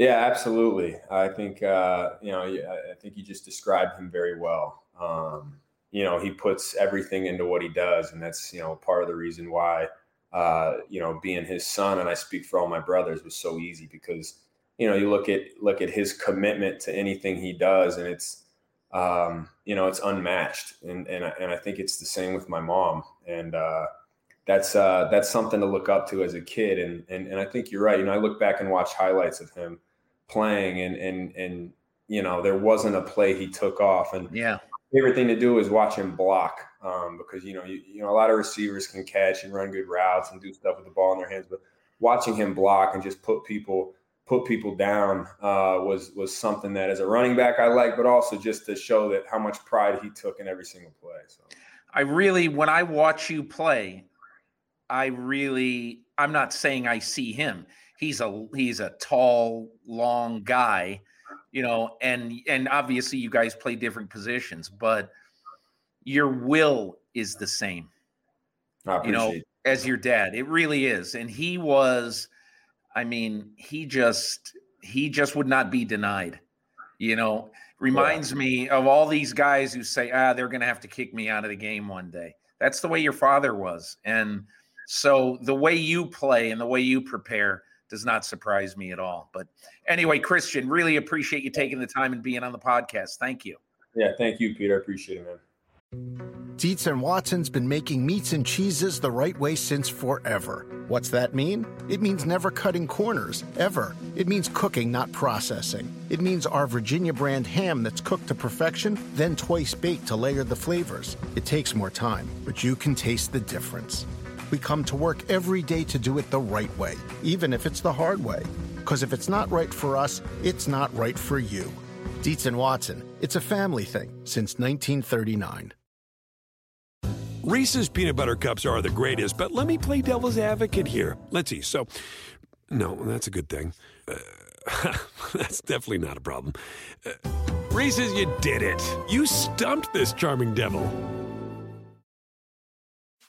Yeah, absolutely. I think uh, you know. I think you just described him very well. Um, you know, he puts everything into what he does, and that's you know part of the reason why uh, you know being his son, and I speak for all my brothers, was so easy because you know you look at look at his commitment to anything he does, and it's um, you know it's unmatched, and and and I think it's the same with my mom, and uh, that's uh, that's something to look up to as a kid. And, and and I think you're right. You know, I look back and watch highlights of him playing, and and and you know, there wasn't a play he took off. And yeah, favorite thing to do is watch him block um, because you know you, you know a lot of receivers can catch and run good routes and do stuff with the ball in their hands, but watching him block and just put people put people down uh, was was something that as a running back I like, but also just to show that how much pride he took in every single play. So I really, when I watch you play, I really I'm not saying I see him. He's a he's a tall, long guy, you know, and and obviously you guys play different positions, but your will is the same. you know, as your dad. It really is. And he was I mean, he just he just would not be denied. You know, reminds yeah. me of all these guys who say, "Ah, they're going to have to kick me out of the game one day." That's the way your father was. And so the way you play and the way you prepare does not surprise me at all. But anyway, Christian, really appreciate you taking the time and being on the podcast. Thank you. Yeah, thank you, Peter. I appreciate it, man. Dietz and Watson's been making meats and cheeses the right way since forever. What's that mean? It means never cutting corners, ever. It means cooking, not processing. It means our Virginia brand ham that's cooked to perfection, then twice baked to layer the flavors. It takes more time, but you can taste the difference. We come to work every day to do it the right way, even if it's the hard way. Because if it's not right for us, it's not right for you. Dietz and Watson, it's a family thing since 1939. Reese's peanut butter cups are the greatest, but let me play devil's advocate here. Let's see. So, no, that's a good thing. Uh, that's definitely not a problem. Uh, Reese's, you did it. You stumped this charming devil.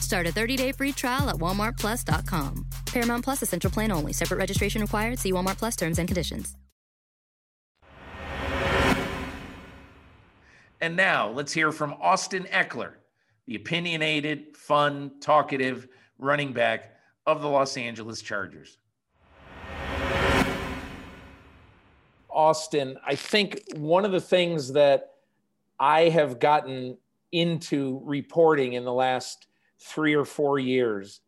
Start a 30-day free trial at walmartplus.com. Paramount Plus essential plan only. Separate registration required. See Walmart Plus terms and conditions. And now let's hear from Austin Ekeler, the opinionated, fun, talkative running back of the Los Angeles Chargers. Austin, I think one of the things that I have gotten into reporting in the last three or four years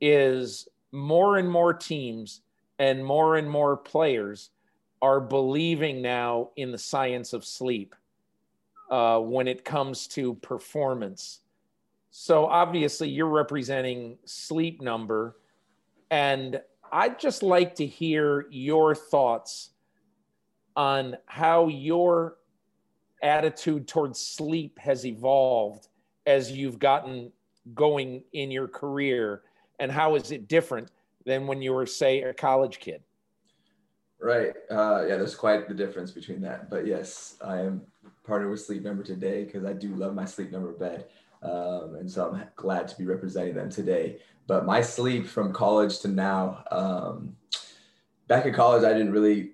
is more and more teams and more and more players are believing now in the science of sleep uh, when it comes to performance. So obviously, you're representing Sleep Number, and I'd just like to hear your thoughts on how your attitude towards sleep has evolved as you've gotten going in your career, and how is it different than when you were, say, a college kid? Right. Uh, yeah, there's quite the difference between that. But yes, I am partnered with Sleep Number today because I do love my Sleep Number bed. Um, and so I'm glad to be representing them today. But my sleep from college to now, um, back in college, I didn't really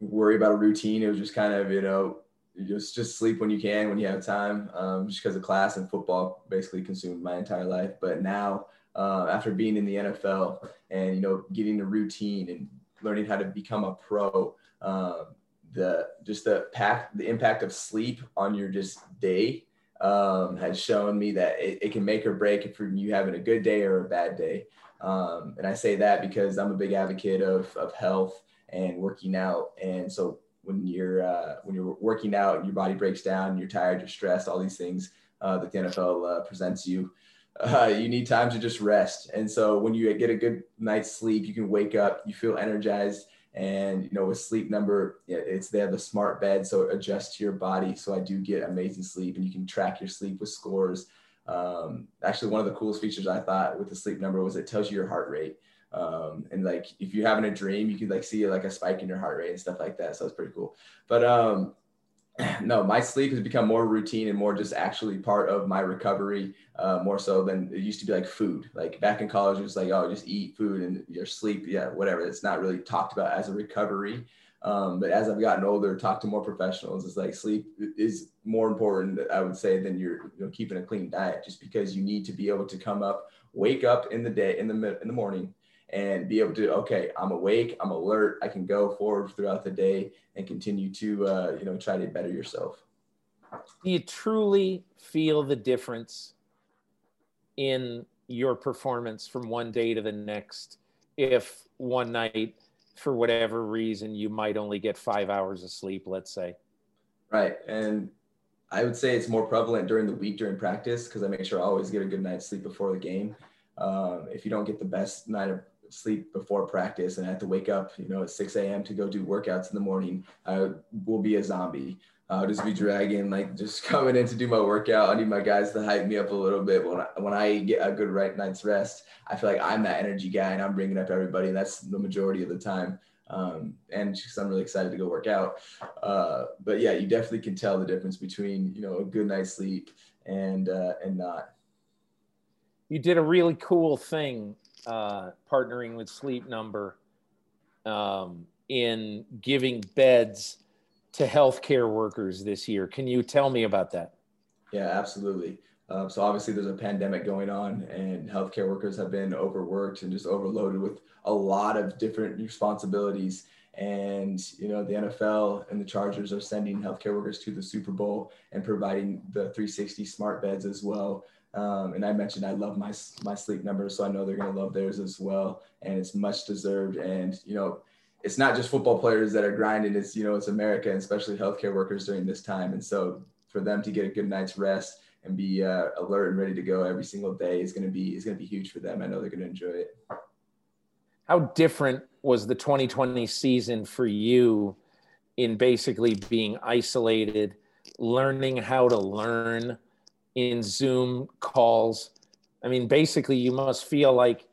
worry about a routine. It was just kind of, you know, just just sleep when you can, when you have time, um, just because of class and football basically consumed my entire life. But now, uh, after being in the NFL and you know getting a routine and learning how to become a pro, um, the just the pack the impact of sleep on your just day um, has shown me that it, it, can make or break if you having a good day or a bad day. Um, and I say that because I'm a big advocate of, of health and working out. And so when you're uh, when you're working out your body breaks down, you're tired, you're stressed, all these things uh, that the NFL uh, presents you, uh, you need time to just rest. And so when you get a good night's sleep, you can wake up, you feel energized, and you know, with sleep number, it's they have a smart bed, so it adjusts to your body. So I do get amazing sleep, and you can track your sleep with scores. Um, actually, one of the coolest features I thought with the sleep number was it tells you your heart rate. Um, and like if you're having a dream, you can like see like a spike in your heart rate and stuff like that. So it's pretty cool. But um, no, my sleep has become more routine and more just actually part of my recovery, uh, more so than it used to be like food. Like back in college, it was like, oh, just eat food and your sleep, yeah, whatever. It's not really talked about as a recovery. Um, but as I've gotten older, talk to more professionals, it's like sleep is more important, I would say, than you're you know, keeping a clean diet, just because you need to be able to come up, wake up in the day, in the in the morning, and be able to okay i'm awake i'm alert i can go forward throughout the day and continue to uh, you know try to better yourself. Do you truly feel the difference in your performance from one day to the next if one night for whatever reason you might only get five hours of sleep let's say? Right and i would say it's more prevalent during the week during practice because i make sure i always get a good night's sleep before the game. Um, if you don't get the best night of sleep before practice and I have to wake up, you know, at 6 a.m. to go do workouts in the morning, I will be a zombie. I'll just be dragging, like just coming in to do my workout. I need my guys to hype me up a little bit. When I, when I get a good right night's rest, I feel like I'm that energy guy and I'm bringing up everybody. And that's the majority of the time. Um, and just, I'm really excited to go work out. Uh, but yeah, you definitely can tell the difference between, you know, a good night's sleep and, uh, and not. You did a really cool thing uh, partnering with Sleep Number um, in giving beds to healthcare workers this year. Can you tell me about that? Yeah, absolutely. Um, so obviously there's a pandemic going on and healthcare workers have been overworked and just overloaded with a lot of different responsibilities. And, you know, the NFL and the Chargers are sending healthcare workers to the Super Bowl and providing the 360 smart beds as well. Um, and I mentioned I love my my sleep numbers, so I know they're going to love theirs as well, and it's much deserved. And you know, it's not just football players that are grinding; it's you know, it's America, and especially healthcare workers during this time. And so, for them to get a good night's rest and be uh, alert and ready to go every single day is going to be is going to be huge for them. I know they're going to enjoy it. How different was the 2020 season for you in basically being isolated, learning how to learn? In Zoom calls. I mean, basically, you must feel like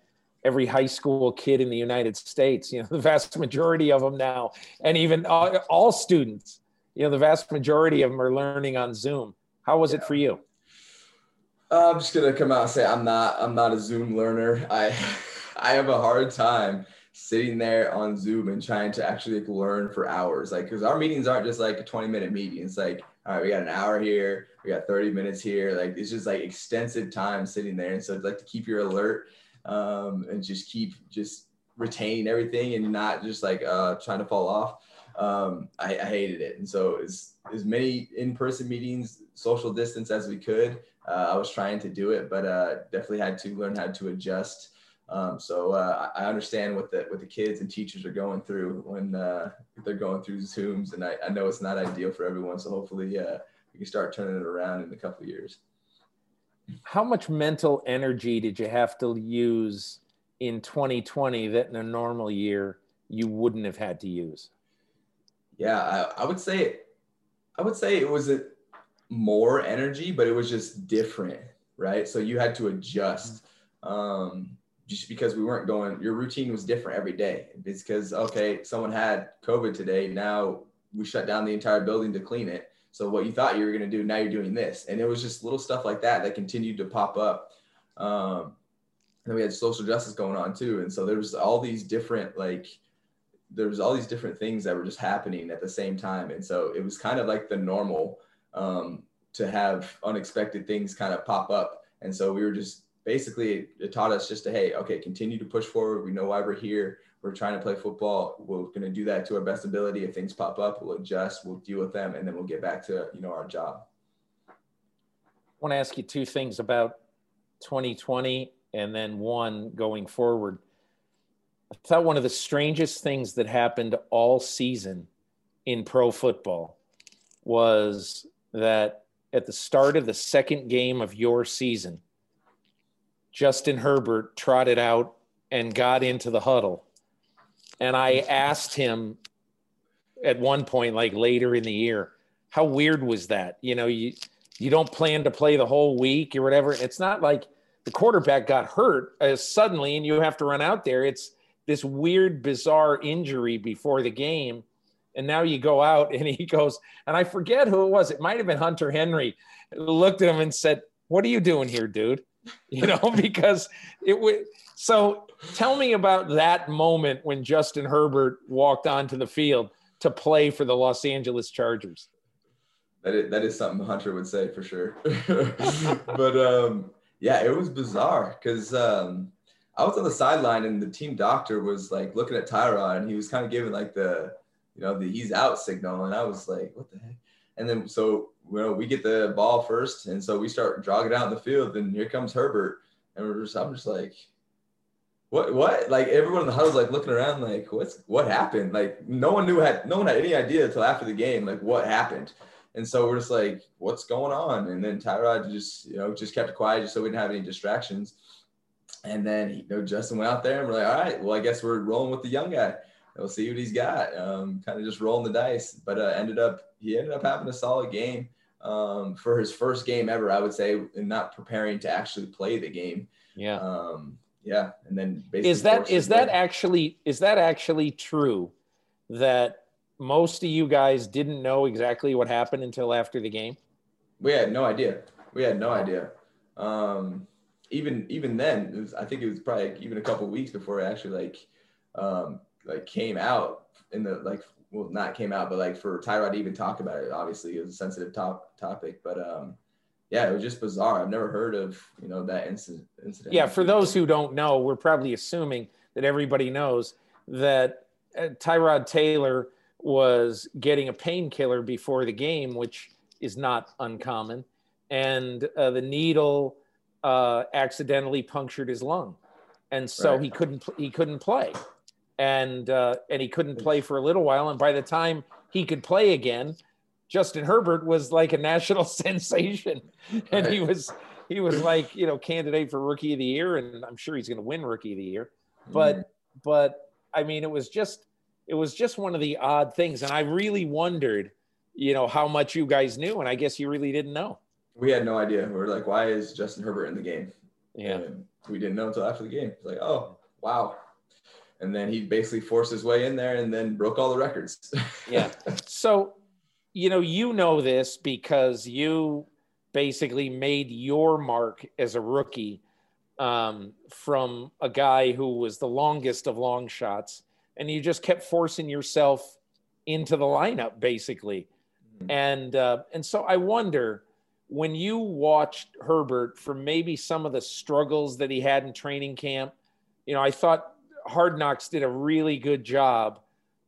every high school kid in the United States, you know, the vast majority of them now, and even all, all students, you know, the vast majority of them are learning on Zoom. How was yeah. it for you? Uh, I'm just gonna come out and say I'm not I'm not a Zoom learner. I I have a hard time sitting there on Zoom and trying to actually like learn for hours. Like, because our meetings aren't just like a 20 minute meeting. It's like, all right, we got an hour here, we got 30 minutes here. Like, it's just like extensive time sitting there. And so, like to keep your alert um, and just keep just retaining everything and not just like uh, trying to fall off. Um, I, I, hated it. And so, as, as many in person meetings, social distance as we could, uh, I was trying to do it, but uh, definitely had to learn how to adjust. Um, so uh, I understand what the what the kids and teachers are going through when uh, they're going through Zooms, and I, I know it's not ideal for everyone. So hopefully, uh, we can start turning it around in a couple of years. How much mental energy did you have to use in 2020 that in a normal year you wouldn't have had to use? Yeah, I, I would say, I would say it was a, more energy, but it was just different, right? So you had to adjust. Um, just because we weren't going, your routine was different every day. It's because, okay, someone had COVID today. Now we shut down the entire building to clean it. So what you thought you were going to do, now you're doing this. And it was just little stuff like that that continued to pop up. Um, and then we had social justice going on too. And so there was all these different, like, there was all these different things that were just happening at the same time. And so it was kind of like the normal um, to have unexpected things kind of pop up. And so we were just basically it taught us just to hey okay continue to push forward. We know why we're here. We're trying to play football. We're going to do that to our best ability. If things pop up we'll adjust we'll deal with them and then we'll get back to you know our job. I want to ask you two things about 2020 and then one going forward. I thought one of the strangest things that happened all season in pro football was that at the start of the second game of your season Justin Herbert trotted out and got into the huddle. And I asked him at one point, like later in the year, how weird was that? You know, you you don't plan to play the whole week or whatever. It's not like the quarterback got hurt uh, suddenly and you have to run out there. It's this weird, bizarre injury before the game. And now you go out and he goes, and I forget who it was. It might have been Hunter Henry. Looked at him and said, What are you doing here, dude? you know, because it would. So tell me about that moment when Justin Herbert walked onto the field to play for the Los Angeles Chargers. That is, that is something Hunter would say for sure. but um, yeah, it was bizarre because um, I was on the sideline and the team doctor was like looking at Tyrod and he was kind of giving like the, you know, the he's out signal. And I was like, what the heck? And then so you know, we get the ball first, and so we start jogging out in the field, and here comes Herbert, and we're just I'm just like, what what? Like everyone in the huddle's like looking around, like what's what happened? Like no one knew had no one had any idea until after the game, like what happened. And so we're just like, what's going on? And then Tyrod just, you know, just kept quiet just so we didn't have any distractions. And then, you know, Justin went out there and we're like, all right, well, I guess we're rolling with the young guy we'll see what he's got. Um, kind of just rolling the dice, but uh, ended up he ended up having a solid game um, for his first game ever. I would say, and not preparing to actually play the game. Yeah. Um, yeah, and then is that is that actually is that actually true that most of you guys didn't know exactly what happened until after the game? We had no idea. We had no idea. Um, even even then, was, I think it was probably even a couple weeks before it actually like um, like came out in the like well not came out but like for Tyrod to even talk about it obviously it was a sensitive top topic but um yeah it was just bizarre. I've never heard of you know that incident incident. Yeah for those who don't know we're probably assuming that everybody knows that uh, Tyrod Taylor was getting a painkiller before the game which is not uncommon and uh, the needle uh, accidentally punctured his lung and so right. he couldn't he couldn't play and uh, and he couldn't play for a little while. And by the time he could play again, Justin Herbert was like a national sensation, and he was he was like you know candidate for rookie of the year, and I'm sure he's going to win rookie of the year. But mm. but I mean, it was just it was just one of the odd things, and I really wondered, you know, how much you guys knew, and I guess you really didn't know. We had no idea. We were like, why is Justin Herbert in the game? Yeah, and we didn't know until after the game. It's like, oh wow, and then he basically forced his way in there and then broke all the records. yeah. So, you know, you know this because you basically made your mark as a rookie um, from a guy who was the longest of long shots, and you just kept forcing yourself into the lineup, basically. Mm-hmm. And uh, and so I wonder when you watched Herbert for maybe some of the struggles that he had in training camp. You know, I thought Hard Knocks did a really good job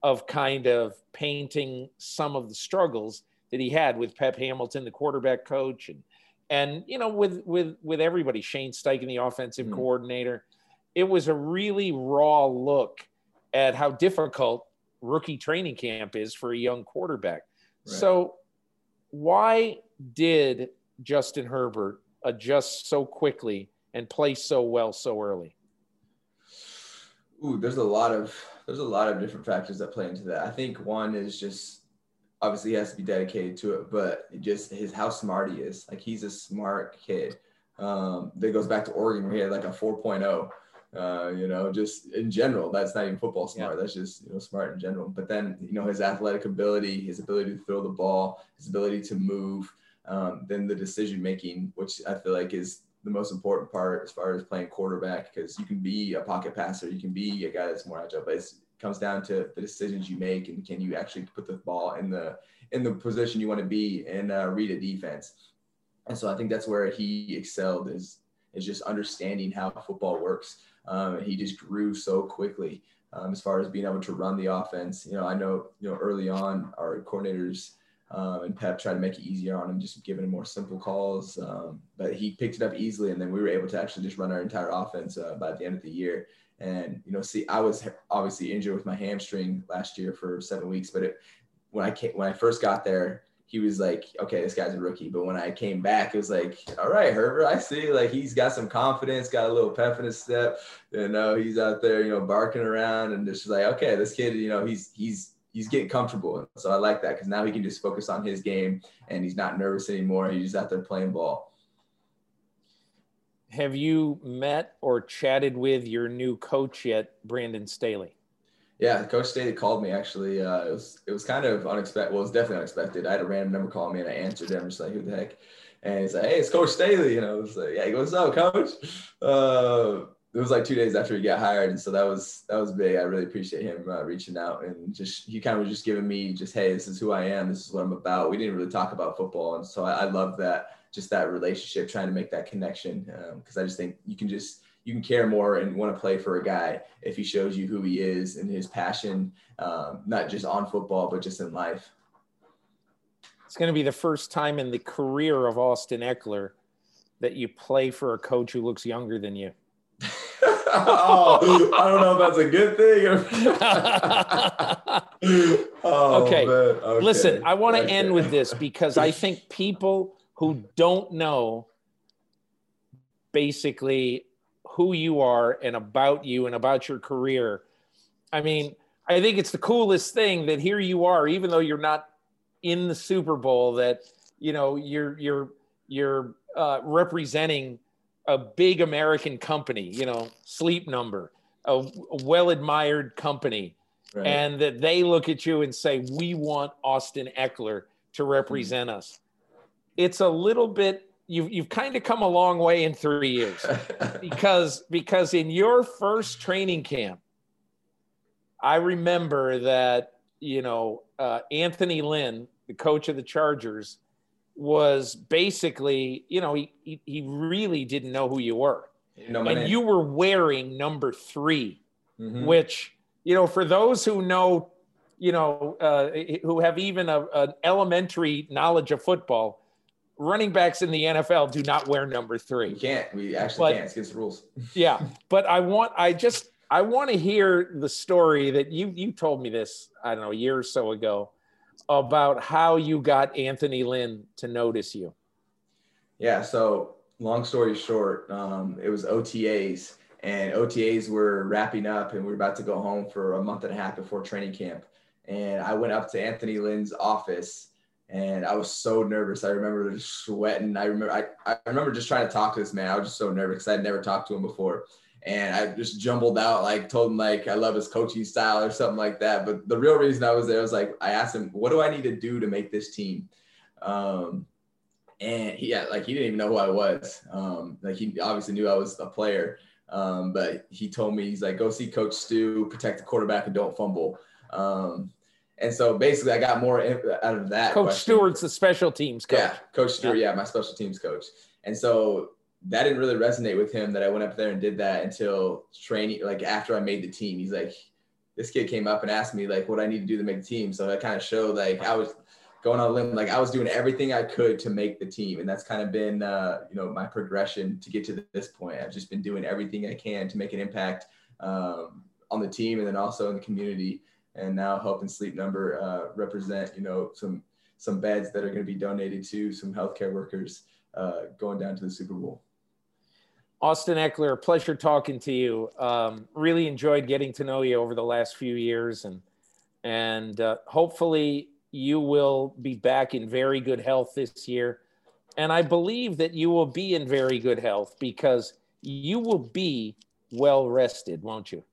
of kind of painting some of the struggles that he had with Pep Hamilton, the quarterback coach, and and you know with with with everybody, Shane Steichen, the offensive mm. coordinator. It was a really raw look at how difficult rookie training camp is for a young quarterback. Right. So why did Justin Herbert adjust so quickly and play so well so early? Ooh, there's a lot of there's a lot of different factors that play into that. I think one is just obviously he has to be dedicated to it, but just his how smart he is. Like he's a smart kid. Um, that goes back to Oregon where he had like a 4.0. Uh, you know, just in general, that's not even football smart. Yeah. That's just you know smart in general. But then you know his athletic ability, his ability to throw the ball, his ability to move, um, then the decision making, which I feel like is the most important part as far as playing quarterback, because you can be a pocket passer, you can be a guy that's more agile, but it comes down to the decisions you make and can you actually put the ball in the in the position you want to be and uh, read a defense. And so I think that's where he excelled is is just understanding how football works. Um, he just grew so quickly um, as far as being able to run the offense. You know, I know you know early on our coordinators um, and Pep tried to make it easier on him, just giving him more simple calls. Um, but he picked it up easily, and then we were able to actually just run our entire offense uh, by the end of the year. And you know, see, I was obviously injured with my hamstring last year for seven weeks, but it, when I came, when I first got there, he was like, okay, this guy's a rookie. But when I came back, it was like, all right, Herbert, I see. Like he's got some confidence, got a little pep in his step. You know, he's out there, you know, barking around and just like, okay, this kid, you know, he's he's he's getting comfortable. So I like that because now he can just focus on his game and he's not nervous anymore. He's just out there playing ball. Have you met or chatted with your new coach yet, Brandon Staley? Yeah, Coach Staley called me actually. Uh, it was it was kind of unexpected. Well, it was definitely unexpected. I had a random number call me and I answered him just like who the heck. And he's like, "Hey, it's Coach Staley." You know, I was like, "Yeah, what's up, Coach?" Uh, it was like two days after he got hired, and so that was that was big. I really appreciate him uh, reaching out and just he kind of was just giving me just, "Hey, this is who I am. This is what I'm about." We didn't really talk about football, and so I, I love that just that relationship, trying to make that connection because um, I just think you can just you can care more and want to play for a guy if he shows you who he is and his passion, um, not just on football, but just in life. It's going to be the first time in the career of Austin Ekeler that you play for a coach who looks younger than you. Oh, I don't know if that's a good thing. oh, okay. okay. Listen, I want to okay. end with this because I think people who don't know basically who you are and about you and about your career. I mean, I think it's the coolest thing that here you are, even though you're not in the Super Bowl, that you know you're you're you're uh, representing a big American company, you know, Sleep Number, a, a well admired company, right. and that they look at you and say, "We want Austin Ekeler to represent mm-hmm. us." It's a little bit you've you've kind of come a long way in three years because because in your first training camp, I remember that you know uh, Anthony Lynn, the coach of the Chargers, was basically you know he he, he really didn't know who you were, and name. you were wearing number 3 mm-hmm. which you know for those who know you know uh, who have even a, an elementary knowledge of football running backs in the NFL do not wear number three. We can't. We actually but, can't. It's against the rules. yeah, but I want. I just. I want to hear the story that you you told me this. I don't know a year or so ago about how you got Anthony Lynn to notice you. Yeah. So long story short, um, it was OTAs. And OTAs were wrapping up, and we were about to go home for a month and a half before training camp. And I went up to Anthony Lynn's office, and I was so nervous. I remember just sweating. I remember I, I remember just trying to talk to this man. I was just so nervous because I'd never talked to him before. And I just jumbled out, like told him like I love his coaching style or something like that. But the real reason I was there was like I asked him, what do I need to do to make this team? Um, and he yeah, like he didn't even know who I was. Um, like he obviously knew I was a player. Um, but he told me he's like, go see Coach Stu, protect the quarterback and don't fumble. Um, and so basically, I got more out of that. Coach question. Stewart's the special teams coach. Yeah, Coach Stewart. Yeah. yeah, my special teams coach. And so that didn't really resonate with him that I went up there and did that until training, like after I made the team. He's like, this kid came up and asked me like what I need to do to make the team. So that kind of showed like I was going on a limb, like I was doing everything I could to make the team. And that's kind of been, uh, you know, my progression to get to this point. I've just been doing everything I can to make an impact um, on the team and then also in the community and now helping Sleep Number uh, represent, you know, some some beds that are going to be donated to some healthcare workers uh, going down to the Super Bowl. Austin Ekeler, pleasure talking to you. Um, really enjoyed getting to know you over the last few years, and and uh, hopefully you will be back in very good health this year. And I believe that you will be in very good health because you will be well rested, won't you?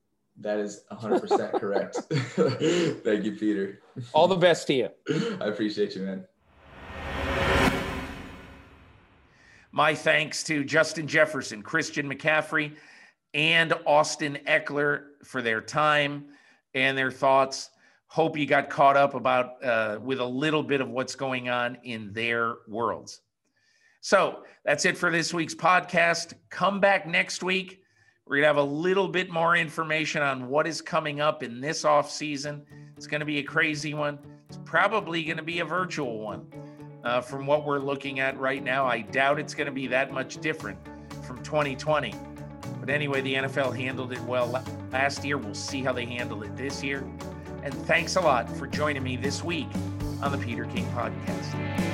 That is 100% correct. Thank you, Peter. All the best to you. I appreciate you, man. My thanks to Justin Jefferson, Christian McCaffrey, and Austin Ekeler for their time and their thoughts. Hope you got caught up about uh, with a little bit of what's going on in their worlds. So that's it for this week's podcast. Come back next week. We're going to have a little bit more information on what is coming up in this off season. It's going to be a crazy one. It's probably going to be a virtual one. Uh, from what we're looking at right now, I doubt it's going to be that much different from 2020. But anyway, the NFL handled it well last year. We'll see how they handle it this year. And thanks a lot for joining me this week on the Peter King Podcast.